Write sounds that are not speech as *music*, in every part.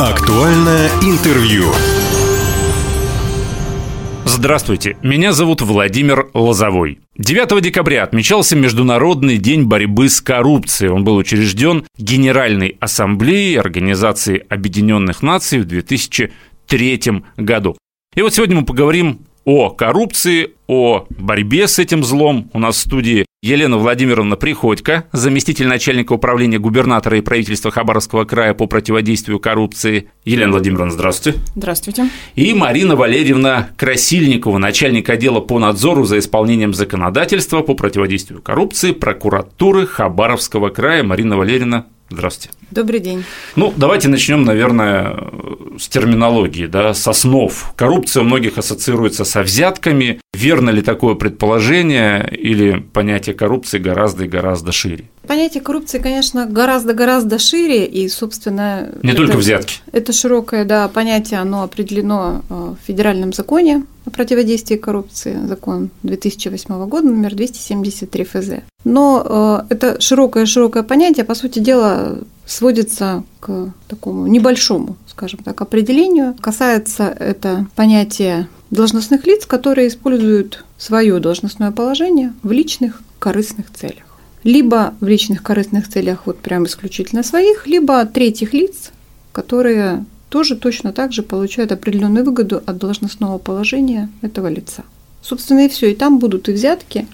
Актуальное интервью. Здравствуйте, меня зовут Владимир Лозовой. 9 декабря отмечался Международный день борьбы с коррупцией. Он был учрежден Генеральной Ассамблеей Организации Объединенных Наций в 2003 году. И вот сегодня мы поговорим о коррупции, о борьбе с этим злом. У нас в студии Елена Владимировна Приходько, заместитель начальника управления губернатора и правительства Хабаровского края по противодействию коррупции. Елена Владимировна, здравствуйте. Здравствуйте. И Марина Валерьевна Красильникова, начальник отдела по надзору за исполнением законодательства по противодействию коррупции прокуратуры Хабаровского края. Марина Валерьевна, Здравствуйте. Добрый день. Ну, давайте начнем, наверное, с терминологии, да, с основ. Коррупция у многих ассоциируется со взятками. Верно ли такое предположение или понятие коррупции гораздо и гораздо шире? Понятие коррупции, конечно, гораздо-гораздо шире, и, собственно… Не это, только взятки. Это широкое, да, понятие, оно определено э, в федеральном законе о противодействии коррупции, закон 2008 года, номер 273 ФЗ. Но э, это широкое-широкое понятие, по сути дела, сводится к такому небольшому, скажем так, определению. Касается это понятия должностных лиц, которые используют свое должностное положение в личных корыстных целях либо в личных корыстных целях вот прям исключительно своих, либо третьих лиц, которые тоже точно так же получают определенную выгоду от должностного положения этого лица. Собственно, и все. И там будут и взятки,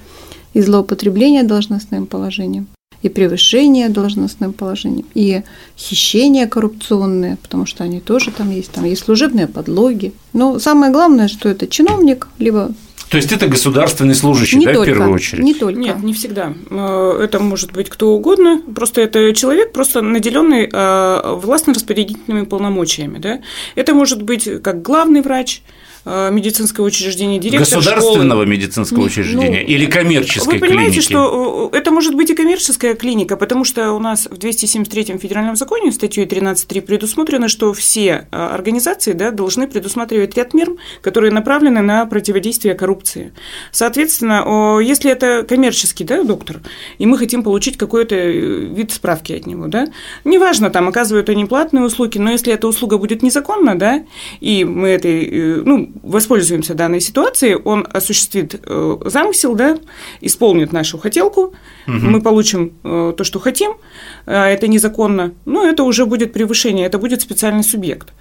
и злоупотребление должностным положением, и превышение должностным положением, и хищения коррупционные, потому что они тоже там есть, там есть служебные подлоги. Но самое главное, что это чиновник, либо то есть это государственный служащий, не да, только, в первую очередь? Не только. Нет, не всегда. Э, это может быть кто угодно. Просто это человек, просто наделенный э, властно-распорядительными полномочиями. Да? Это может быть как главный врач, Э, медицинского учреждения, директор Государственного школы. медицинского учреждения ну, или коммерческой Вы понимаете, клиники? что э, это может быть и коммерческая клиника, потому что у нас в 273-м федеральном законе статьей 13.3 предусмотрено, что все э, организации да, должны предусматривать ряд мер, которые направлены на противодействие коррупции. Соответственно, если это коммерческий да, доктор, и мы хотим получить какой-то вид справки от него, да, неважно, там оказывают они платные услуги, но если эта услуга будет незаконна, да, и мы этой, ну, воспользуемся данной ситуацией, он осуществит э, замысел, да, исполнит нашу хотелку, угу. мы получим э, то, что хотим, а это незаконно, но это уже будет превышение, это будет специальный субъект.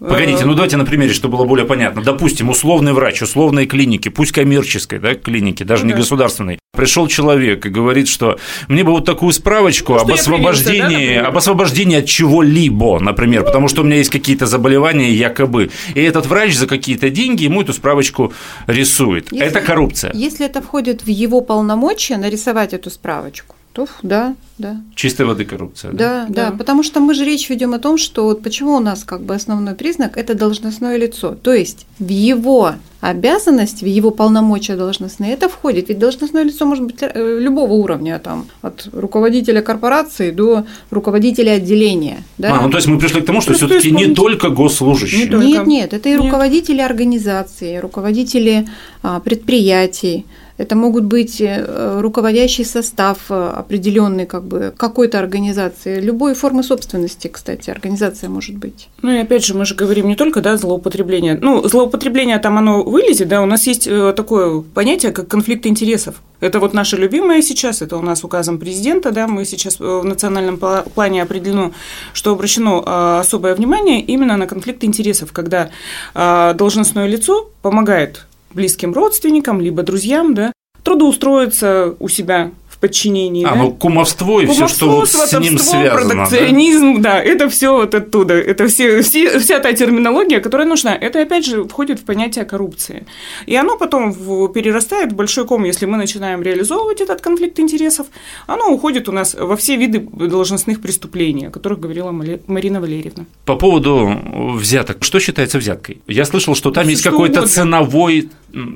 Погодите, ну давайте на примере, чтобы было более понятно. Допустим, условный врач, условной клиники, пусть коммерческой да, клиники, даже ну, не да. государственной, пришел человек и говорит, что мне бы вот такую справочку об освобождении, да, об освобождении от чего-либо, например, потому что у меня есть какие-то заболевания якобы. И этот врач за какие-то деньги ему эту справочку рисует. Если, это коррупция. Если это входит в его полномочия нарисовать эту справочку, то да, да. Чистой воды коррупция. Да? да, да, потому что мы же речь ведем о том, что вот почему у нас как бы основной признак это должностное лицо. То есть в его обязанность, в его полномочия должностные это входит. Ведь должностное лицо может быть э, любого уровня, там, от руководителя корпорации до руководителя отделения. Да? А, ну то есть мы пришли к тому, что все-таки не только госслужащие. Не только. Нет, нет, это и руководители нет. организации, руководители а, предприятий, это могут быть э, руководящий состав э, определенный как бы какой-то организации, любой формы собственности, кстати, организация может быть. Ну и опять же, мы же говорим не только да, злоупотребление. Ну, злоупотребление там оно вылезет, да, у нас есть э, такое понятие, как конфликт интересов. Это вот наше любимое сейчас, это у нас указом президента, да, мы сейчас в национальном плане определено, что обращено особое внимание именно на конфликт интересов, когда должностное лицо помогает близким родственникам, либо друзьям, да, трудоустроиться у себя подчинении. А, да? ну кумовство и все, что вот с ним связано. протекционизм, да? да, это все вот оттуда. Это все, все, вся та терминология, которая нужна. Это, опять же, входит в понятие коррупции. И оно потом в, перерастает в большой ком, если мы начинаем реализовывать этот конфликт интересов, оно уходит у нас во все виды должностных преступлений, о которых говорила Марина Валерьевна. По поводу взяток. Что считается взяткой? Я слышал, что там есть какой-то ценовой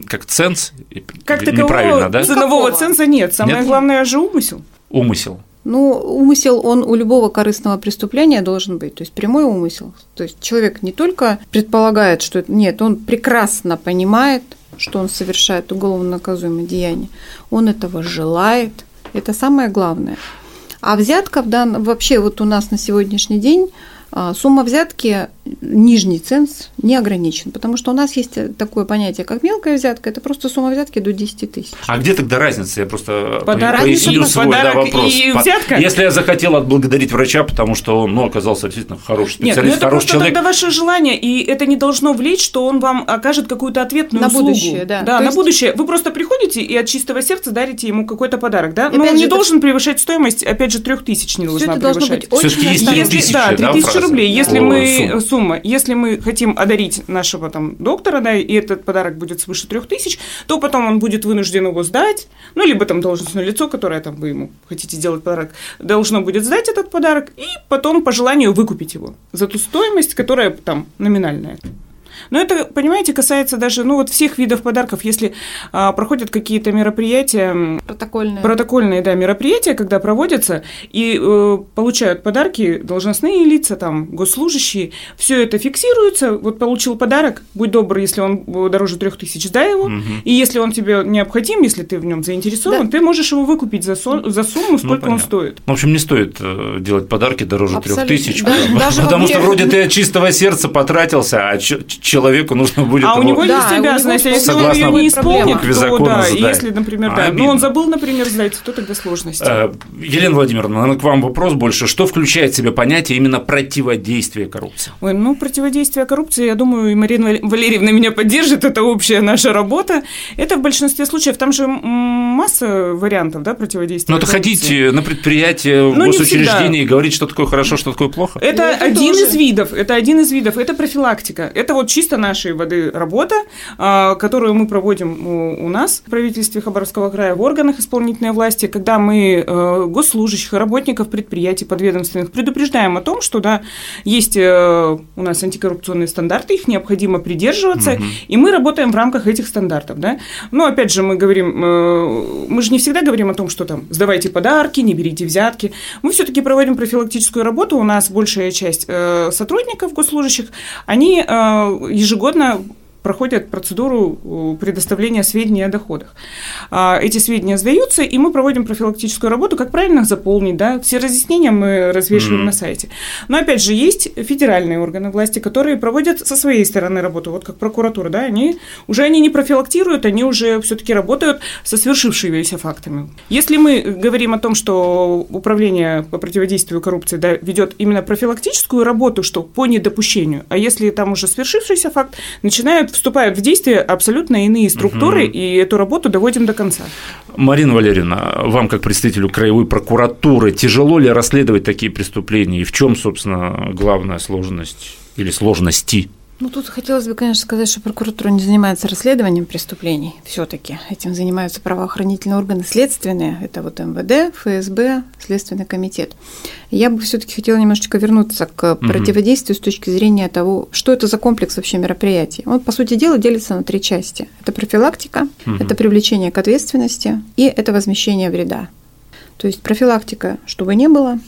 как ценз, как неправильно, да? Ценового ценза нет. Самое нет? главное же умысел. Умысел. Ну, умысел, он у любого корыстного преступления должен быть, то есть прямой умысел. То есть человек не только предполагает, что это... Нет, он прекрасно понимает, что он совершает уголовно наказуемое деяние. Он этого желает. Это самое главное. А взятка в дан... вообще вот у нас на сегодняшний день А сумма взятки, нижний ценз не ограничен, потому что у нас есть такое понятие, как мелкая взятка, это просто сумма взятки до 10 тысяч. А где тогда разница? Я просто Подарок, поясню разница, свой да, подарок вопрос. и взятка? Если я захотел отблагодарить врача, потому что он ну, оказался действительно хороший Нет, ну специалист, это хороший просто человек, тогда ваше желание, и это не должно влечь, что он вам окажет какую-то ответную На услугу. будущее, да. Да, То на есть- будущее. Вы просто приходите и от чистого сердца дарите ему какой-то подарок, да? И Но он же, не это- должен превышать стоимость, опять же, трех тысяч не Все должна это должно превышать. быть очень Если, тысячи, да, да, 3000 фраза? рублей. Если мы, сумма. если мы хотим одарить нашего там доктора, да, и этот подарок будет свыше 3000, то потом он будет вынужден его сдать, ну, либо там должностное лицо, которое там вы ему хотите сделать подарок, должно будет сдать этот подарок и потом по желанию выкупить его за ту стоимость, которая там номинальная. Но это, понимаете, касается даже, ну, вот всех видов подарков. Если а, проходят какие-то мероприятия, м, Протокольное. протокольные, да, мероприятия, когда проводятся и э, получают подарки должностные лица, там, госслужащие, все это фиксируется. Вот получил подарок, будь добр, если он э, дороже трех тысяч, дай его. И если он тебе необходим, если ты в нем заинтересован, ты можешь его выкупить за, со- за сумму, сколько он Ну, понятно. стоит. В общем, не стоит э, делать подарки дороже трех тысяч, Да, потому, даже потому что вроде ты от чистого сердца потратился, а ч- человеку нужно будет А у его- него Да, есть него обязанность, а если он ее не исполнит, то да, если, например, А, да, обидно. ну он забыл, например, сдать, то тогда сложности. Э, Елена Владимировна, наверное, к вам вопрос больше. Что включает в себя понятие именно противодействия коррупции? Ой, ну, противодействие коррупции, я думаю, и Марина Вал- Валерьевна меня поддержит, это общая наша работа. Это в большинстве случаев, там же масса вариантов, да, противодействия Ну, это ходить на предприятие, в Ну, не госучреждение и говорить, что такое хорошо, что такое плохо? Это, Ну, это один тоже. из видов, это один из видов, это профилактика. Это вот чисто нашей воды работа, а, которую мы проводим у, нас в правительстве Хабаровского края в органах исполнительной власти, когда мы э, госслужащих, работников предприятий подведомственных предупреждаем о том, что да, есть э, у нас антикоррупционные стандарты, их необходимо придерживаться, и мы работаем в рамках этих стандартов. Да? Но опять же мы говорим, э, мы же не всегда говорим о том, что там сдавайте подарки, не берите взятки. Мы все-таки проводим профилактическую работу. У нас большая часть сотрудников госслужащих, они ежегодно проходят процедуру э, предоставления сведений о доходах. А, Эти сведения сдаются, и мы проводим профилактическую работу, как правильно их заполнить, да, все разъяснения мы развешиваем Мгм. на сайте. Но опять же, есть федеральные органы власти, которые проводят со своей стороны работу, вот как прокуратура, да, они уже они не профилактируют, они уже все-таки работают со свершившимися фактами. Если мы говорим о том, что управление по противодействию коррупции да, ведет именно профилактическую работу, что по недопущению, а если там уже свершившийся факт, начинают вступают в действие абсолютно иные структуры, и эту работу доводим до конца. Марина Валерьевна, вам как представителю краевой прокуратуры тяжело ли расследовать такие преступления и в чем, собственно, главная сложность или сложности? Ну, тут хотелось бы, конечно, сказать, что прокуратура не занимается расследованием преступлений. все-таки этим занимаются правоохранительные органы следственные. Это вот МВД, ФСБ, Следственный комитет. Я бы все-таки хотела немножечко вернуться к противодействию с точки зрения того, что это за комплекс вообще мероприятий. Он, по сути дела, делится на три части. Это профилактика, это привлечение к ответственности и это возмещение вреда. То есть профилактика, чтобы не было,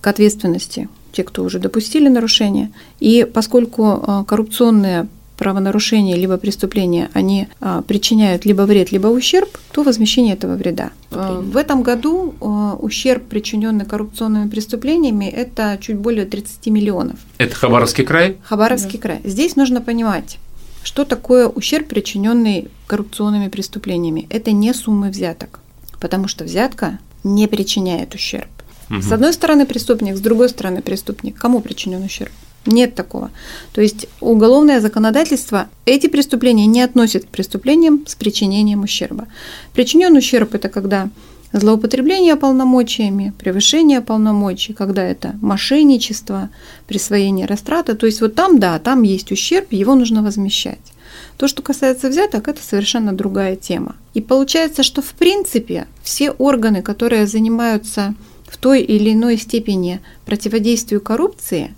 к ответственности те, кто уже допустили нарушение. И поскольку а, коррупционные правонарушения либо преступления, они а, причиняют либо вред, либо ущерб, то возмещение этого вреда. А, В этом году а, ущерб, причиненный коррупционными преступлениями, это чуть более 30 миллионов. Это Хабаровский край? Хабаровский край. Здесь нужно понимать, что такое ущерб, причиненный коррупционными преступлениями. Это не суммы взяток, потому что взятка не причиняет ущерб. С одной стороны преступник, с другой стороны преступник. Кому причинен ущерб? Нет такого. То есть уголовное законодательство эти преступления не относит к преступлениям с причинением ущерба. Причинен ущерб это когда злоупотребление полномочиями, превышение полномочий, когда это мошенничество, присвоение растрата. То есть вот там, да, там есть ущерб, его нужно возмещать. То, что касается взяток, это совершенно другая тема. И получается, что в принципе все органы, которые занимаются в той или иной степени противодействию коррупции,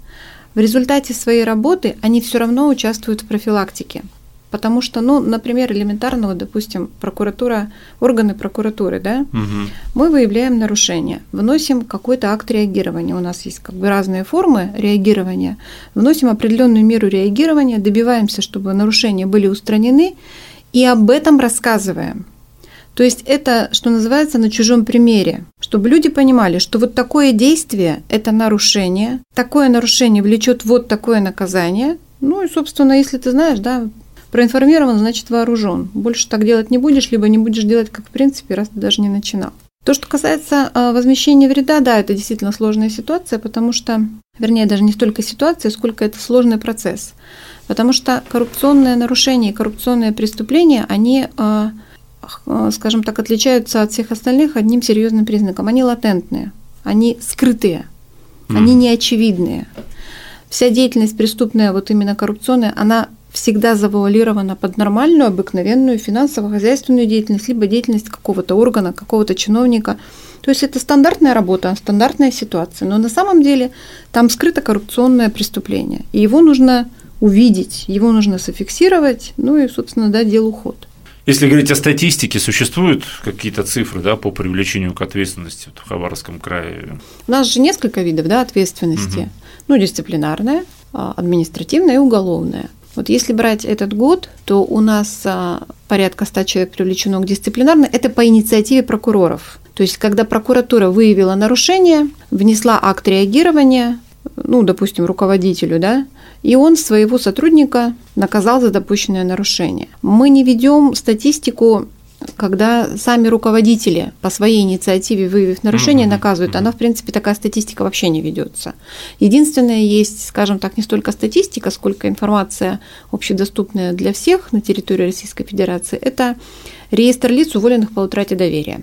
в результате своей работы они все равно участвуют в профилактике. Потому что, ну, например, элементарно, вот, допустим, прокуратура, органы прокуратуры, да, Мгм. мы выявляем нарушение, вносим какой-то акт реагирования. У нас есть как бы разные формы реагирования. Вносим определенную меру реагирования, добиваемся, чтобы нарушения были устранены, и об этом рассказываем. То есть это, что называется, на чужом примере, чтобы люди понимали, что вот такое действие – это нарушение, такое нарушение влечет вот такое наказание. Ну и, собственно, если ты знаешь, да, проинформирован, значит вооружен. Больше так делать не будешь, либо не будешь делать, как в принципе, раз ты даже не начинал. То, что касается а, возмещения вреда, да, это действительно сложная ситуация, потому что, вернее, даже не столько ситуация, сколько это сложный процесс. Потому что коррупционные нарушения и коррупционные преступления, они а, скажем так, отличаются от всех остальных одним серьезным признаком. Они латентные, они скрытые, mm. они неочевидные. Вся деятельность преступная, вот именно коррупционная, она всегда завуалирована под нормальную, обыкновенную финансово-хозяйственную деятельность, либо деятельность какого-то органа, какого-то чиновника. То есть это стандартная работа, стандартная ситуация. Но на самом деле там скрыто коррупционное преступление. И его нужно увидеть, его нужно зафиксировать, ну и, собственно, дать делу ход. Если говорить о статистике, существуют какие-то цифры да, по привлечению к ответственности в Хабаровском крае? У нас же несколько видов да, ответственности. Угу. Ну, дисциплинарная, а, административная и уголовная. Вот если брать этот год, то у нас а, порядка 100 человек привлечено к дисциплинарной. Это по инициативе прокуроров. То есть, когда прокуратура выявила нарушение, внесла акт реагирования, ну, допустим, руководителю, да, и он своего сотрудника наказал за допущенное нарушение. Мы не ведем статистику когда сами руководители по своей инициативе, выявив нарушение, наказывают, она, в принципе, такая статистика вообще не ведется. Единственное, есть, скажем так, не столько статистика, сколько информация общедоступная для всех на территории Российской Федерации, это реестр лиц, уволенных по утрате доверия.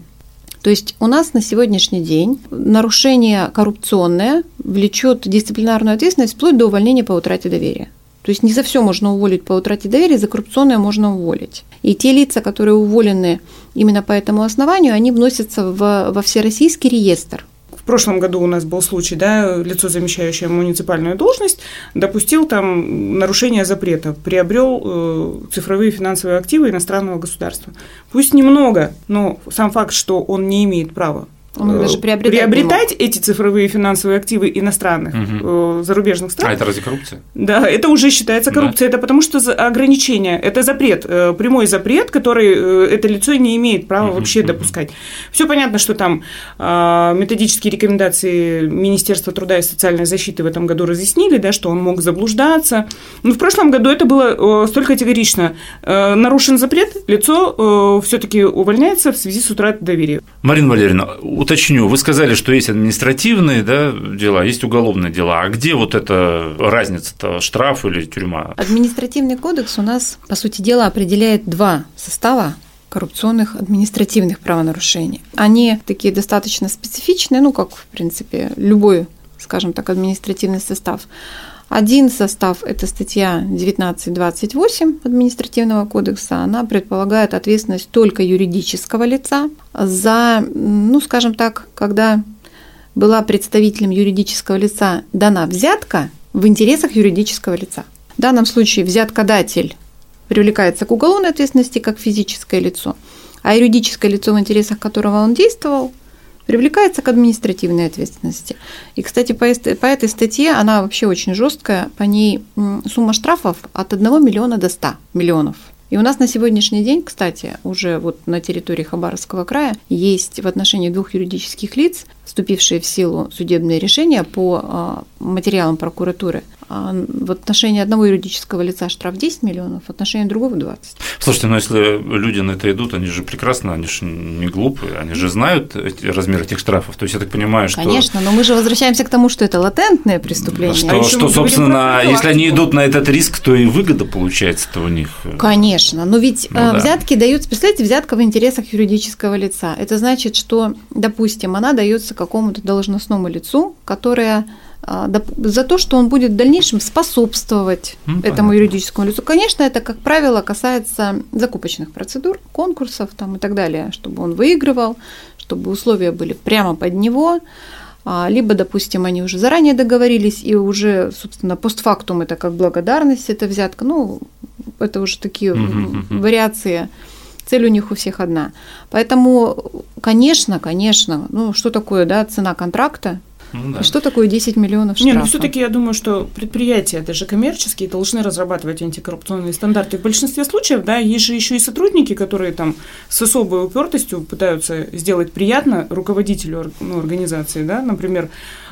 То есть у нас на сегодняшний день нарушение коррупционное влечет дисциплинарную ответственность вплоть до увольнения по утрате доверия. То есть не за все можно уволить по утрате доверия, за коррупционное можно уволить. И те лица, которые уволены именно по этому основанию, они вносятся в, во всероссийский реестр. В прошлом году у нас был случай, да, лицо, замещающее муниципальную должность, допустил там нарушение запрета, приобрел э, цифровые финансовые активы иностранного государства. Пусть немного, но сам факт, что он не имеет права даже приобретать, приобретать эти цифровые финансовые активы иностранных угу. зарубежных стран. А это разве коррупция? Да, это уже считается коррупцией. Да. Это потому что ограничение, это запрет, э, прямой запрет, который э, это лицо не имеет права угу. вообще допускать. Все понятно, что там а, методические рекомендации Министерства труда и социальной защиты в этом году разъяснили, да, что он мог заблуждаться. Но в прошлом году это было столь категорично. Нарушен запрет, лицо все-таки увольняется в связи с утратой доверия. Марина Валерьевна, уточню, вы сказали, что есть административные да, дела, есть уголовные дела. А где вот эта разница-то, штраф или тюрьма? Административный кодекс у нас, по сути дела, определяет два состава коррупционных административных правонарушений. Они такие достаточно специфичные, ну, как, в принципе, любой, скажем так, административный состав. Один состав – это статья 1928 административного кодекса. Она предполагает ответственность только юридического лица за, ну, скажем так, когда была представителем юридического лица дана взятка в интересах юридического лица. В данном случае взяткодатель привлекается к уголовной ответственности как физическое лицо, а юридическое лицо, в интересах которого он действовал, привлекается к административной ответственности. И, кстати, по, по этой статье, она вообще очень жесткая, по ней сумма штрафов от 1 миллиона до 100 миллионов. И у нас на сегодняшний день, кстати, уже вот на территории Хабаровского края есть в отношении двух юридических лиц, вступившие в силу судебные решения по а, материалам прокуратуры а в отношении одного юридического лица штраф 10 миллионов, в отношении другого 20. Слушайте, но если люди на это идут, они же прекрасно, они же не глупые, они же знают размер этих штрафов. То есть я так понимаю, что… Конечно, но мы же возвращаемся к тому, что это латентное преступление. Что, а что собственно, если они идут на этот риск, то и выгода получается-то у них. Конечно, но ведь ну, да. взятки даются, представляете, взятка в интересах юридического лица. Это значит, что, допустим, она дается какому-то должностному лицу, которое а, за то, что он будет в дальнейшем способствовать ну, этому понятно. юридическому лицу. Конечно, это, как правило, касается закупочных процедур, конкурсов там, и так далее, чтобы он выигрывал, чтобы условия были прямо под него, а, либо, допустим, они уже заранее договорились, и уже, собственно, постфактум это как благодарность, это взятка, ну, это уже такие вариации. Цель у них у всех одна. Поэтому, конечно, конечно, ну, что такое, да, цена контракта, Ну, да. И что такое 10 миллионов штрафов? Не, ну все-таки я думаю, что предприятия, даже коммерческие, должны разрабатывать антикоррупционные стандарты. В большинстве случаев, да, есть же еще и сотрудники, которые там с особой упертостью пытаются сделать приятно руководителю ну, организации, да, например,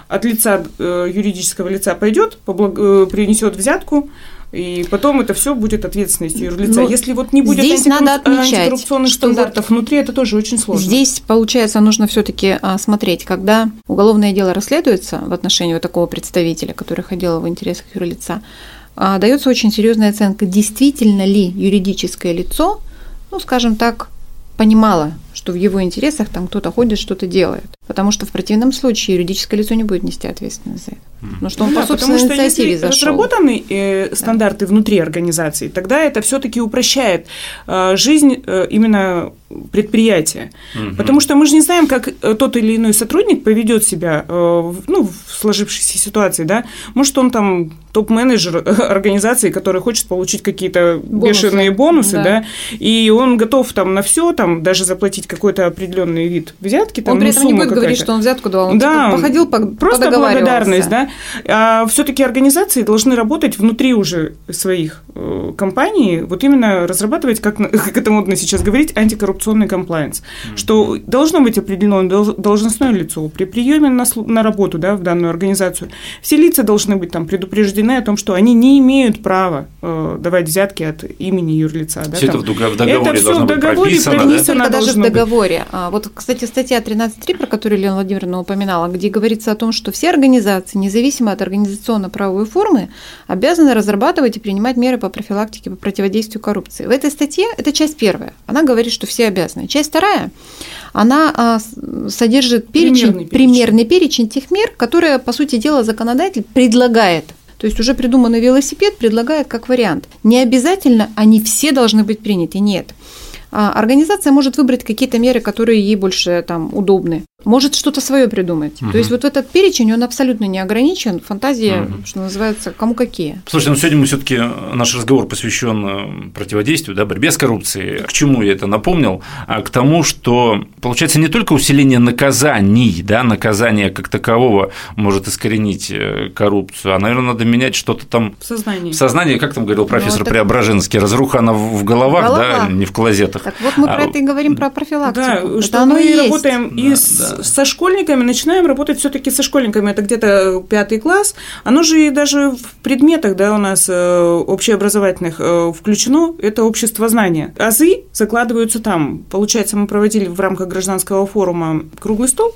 от лица э, юридического лица пойдет, поблаг... э, принесет взятку, и потом это все будет ответственностью юрлица. Ну, Если вот не будет здесь антикорруп... надо отмечать, антикоррупционных стандартов вот внутри, это тоже очень сложно. Здесь, получается, нужно все-таки а, смотреть, когда уголовное дело расследуется в отношении вот такого представителя, который ходил в интересах юрлица, а, дается очень серьезная оценка, действительно ли юридическое лицо, ну, скажем так, понимало, что в его интересах там кто-то ходит, что-то делает. Потому что в противном случае юридическое лицо не будет нести ответственность за это. Но что он ну, по да, потому что если зашел. разработаны э, стандарты да. внутри организации, тогда это все-таки упрощает э, жизнь э, именно предприятия. Угу. Потому что мы же не знаем, как э, тот или иной сотрудник поведет себя э, ну, в сложившейся ситуации. Да? Может, он там топ-менеджер *laughs* организации, который хочет получить какие-то бешеные бонусы, да. да, и он готов там на все, там даже заплатить какой-то определенный вид взятки. Там, он при этом не будет говорить, что он взятку давал, он да, типа походил, по, просто благодарность, да. А все-таки организации должны работать внутри уже своих э, компаний, вот именно разрабатывать, как, *laughs* как это модно сейчас говорить, антикоррупционный комплайенс, mm-hmm. что должно быть определенное должностное лицо при приеме на, на работу, да, в данную организацию. Все лица должны быть там предупреждены о том, что они не имеют права э, давать взятки от имени юрлица. Да, все там. это в договоре это должно быть прописано, прописано да? даже в договоре. А, вот, кстати, статья 13.3, про которую Елена Владимировна упоминала, где говорится о том, что все организации, независимо от организационно-правовой формы, обязаны разрабатывать и принимать меры по профилактике, по противодействию коррупции. В этой статье, это часть первая, она говорит, что все обязаны. Часть вторая, она а, содержит перечень, примерный перечень. примерный перечень тех мер, которые, по сути дела, законодатель предлагает то есть уже придуманный велосипед предлагает как вариант. Не обязательно они все должны быть приняты, нет. А, организация может выбрать какие-то меры, которые ей больше там удобны. Может что-то свое придумать. Угу. То есть вот этот перечень, он абсолютно не ограничен. Фантазия, угу. что называется, кому какие. Слушайте, ну сегодня мы все-таки наш разговор посвящен э, противодействию, да, борьбе с коррупцией. К чему я это напомнил? А к тому, что получается не только усиление наказаний, да, наказание как такового может искоренить э, коррупцию, а, наверное, надо менять что-то там в сознании. В сознании, как там говорил профессор ну, это... Преображенский, разруха она в головах, Голова. да, не в клозетах. Так вот мы а, про это и говорим про профилактику. Да, это что мы и работаем да, и с, со школьниками, начинаем работать все-таки со школьниками. Это где-то пятый класс. Оно же и даже в предметах, да, у нас э, общеобразовательных э, включено. Это общество знания. Азы закладываются там. Получается, мы проводили в рамках гражданского форума круглый стол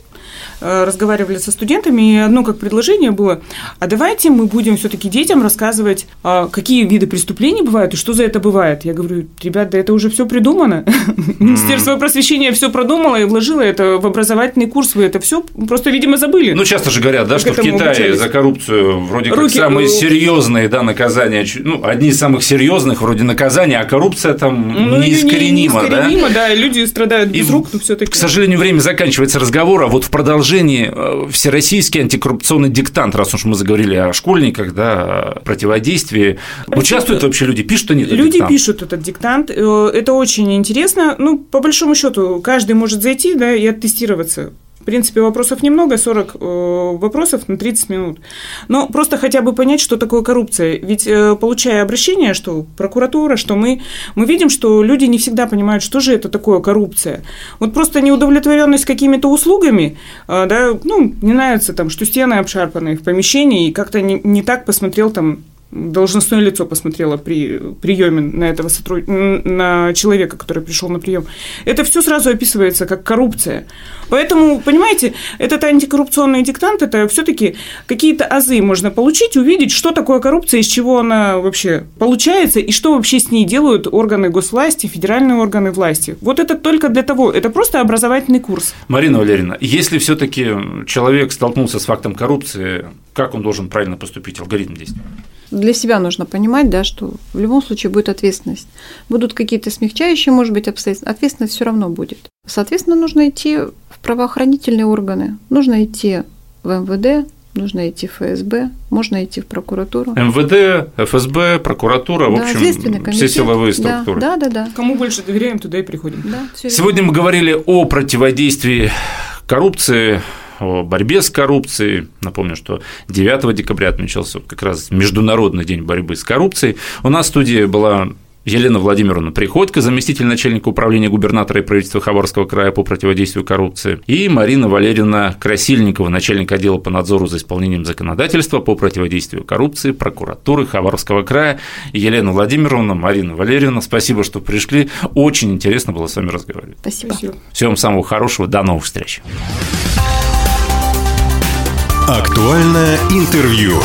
Э, разговаривали со студентами, и одно как предложение было, а давайте мы будем все-таки детям рассказывать, а, какие виды преступлений бывают и что за это бывает. Я говорю, ребят, да это уже все придумано. *laughs* Министерство просвещения все продумало и вложило это в образовательный курс. Вы это все просто, видимо, забыли. Ну, часто же говорят, да, что в Китае за коррупцию вроде как самые серьезные да, наказания, ну, одни из самых серьезных вроде наказания, а коррупция там ну, неискоренима, да? Неискоренима, да, люди страдают без рук, но все-таки. К сожалению, время заканчивается разговора. Вот в продолжении э, всероссийский антикоррупционный диктант, раз уж мы заговорили о школьниках, да, о противодействии. Участвуют вообще люди, пишут они этот Люди диктант? пишут этот диктант. Э, это очень интересно. Ну, по большому счету, каждый может зайти да, и оттестироваться в принципе, вопросов немного, 40 э, вопросов на 30 минут. Но просто хотя бы понять, что такое коррупция. Ведь э, получая обращение, что прокуратура, что мы, мы видим, что люди не всегда понимают, что же это такое коррупция. Вот просто неудовлетворенность какими-то услугами, э, да, ну, не нравится там, что стены обшарпаны в помещении, и как-то не, не так посмотрел там должностное лицо посмотрело при приеме на этого сотруд... на человека, который пришел на прием. Это все сразу описывается как коррупция. Поэтому, понимаете, этот антикоррупционный диктант это все-таки какие-то азы можно получить, увидеть, что такое коррупция, из чего она вообще получается и что вообще с ней делают органы госвласти, федеральные органы власти. Вот это только для того, это просто образовательный курс. Марина Валерьевна, если все-таки человек столкнулся с фактом коррупции, как он должен правильно поступить, алгоритм действия? Для себя нужно понимать, да, что в любом случае будет ответственность. Будут какие-то смягчающие, может быть, обстоятельства. Ответственность все равно будет. Соответственно, нужно идти в правоохранительные органы, нужно идти в МВД, нужно идти в ФСБ, можно идти в прокуратуру. МВД, ФСБ, прокуратура, в да, общем, все силовые структуры. Да, да, да. Кому больше доверяем, туда и приходим. Да, Сегодня мы говорили о противодействии коррупции о борьбе с коррупцией. Напомню, что 9 декабря отмечался как раз Международный день борьбы с коррупцией. У нас в студии была Елена Владимировна Приходько, заместитель начальника управления губернатора и правительства Хабаровского края по противодействию коррупции, и Марина Валерьевна Красильникова, начальник отдела по надзору за исполнением законодательства по противодействию коррупции прокуратуры Хабаровского края. Елена Владимировна, Марина Валерьевна, спасибо, что пришли. Очень интересно было с вами разговаривать. Спасибо. Спасибо. Всего вам самого хорошего. До новых встреч. Актуальное интервью.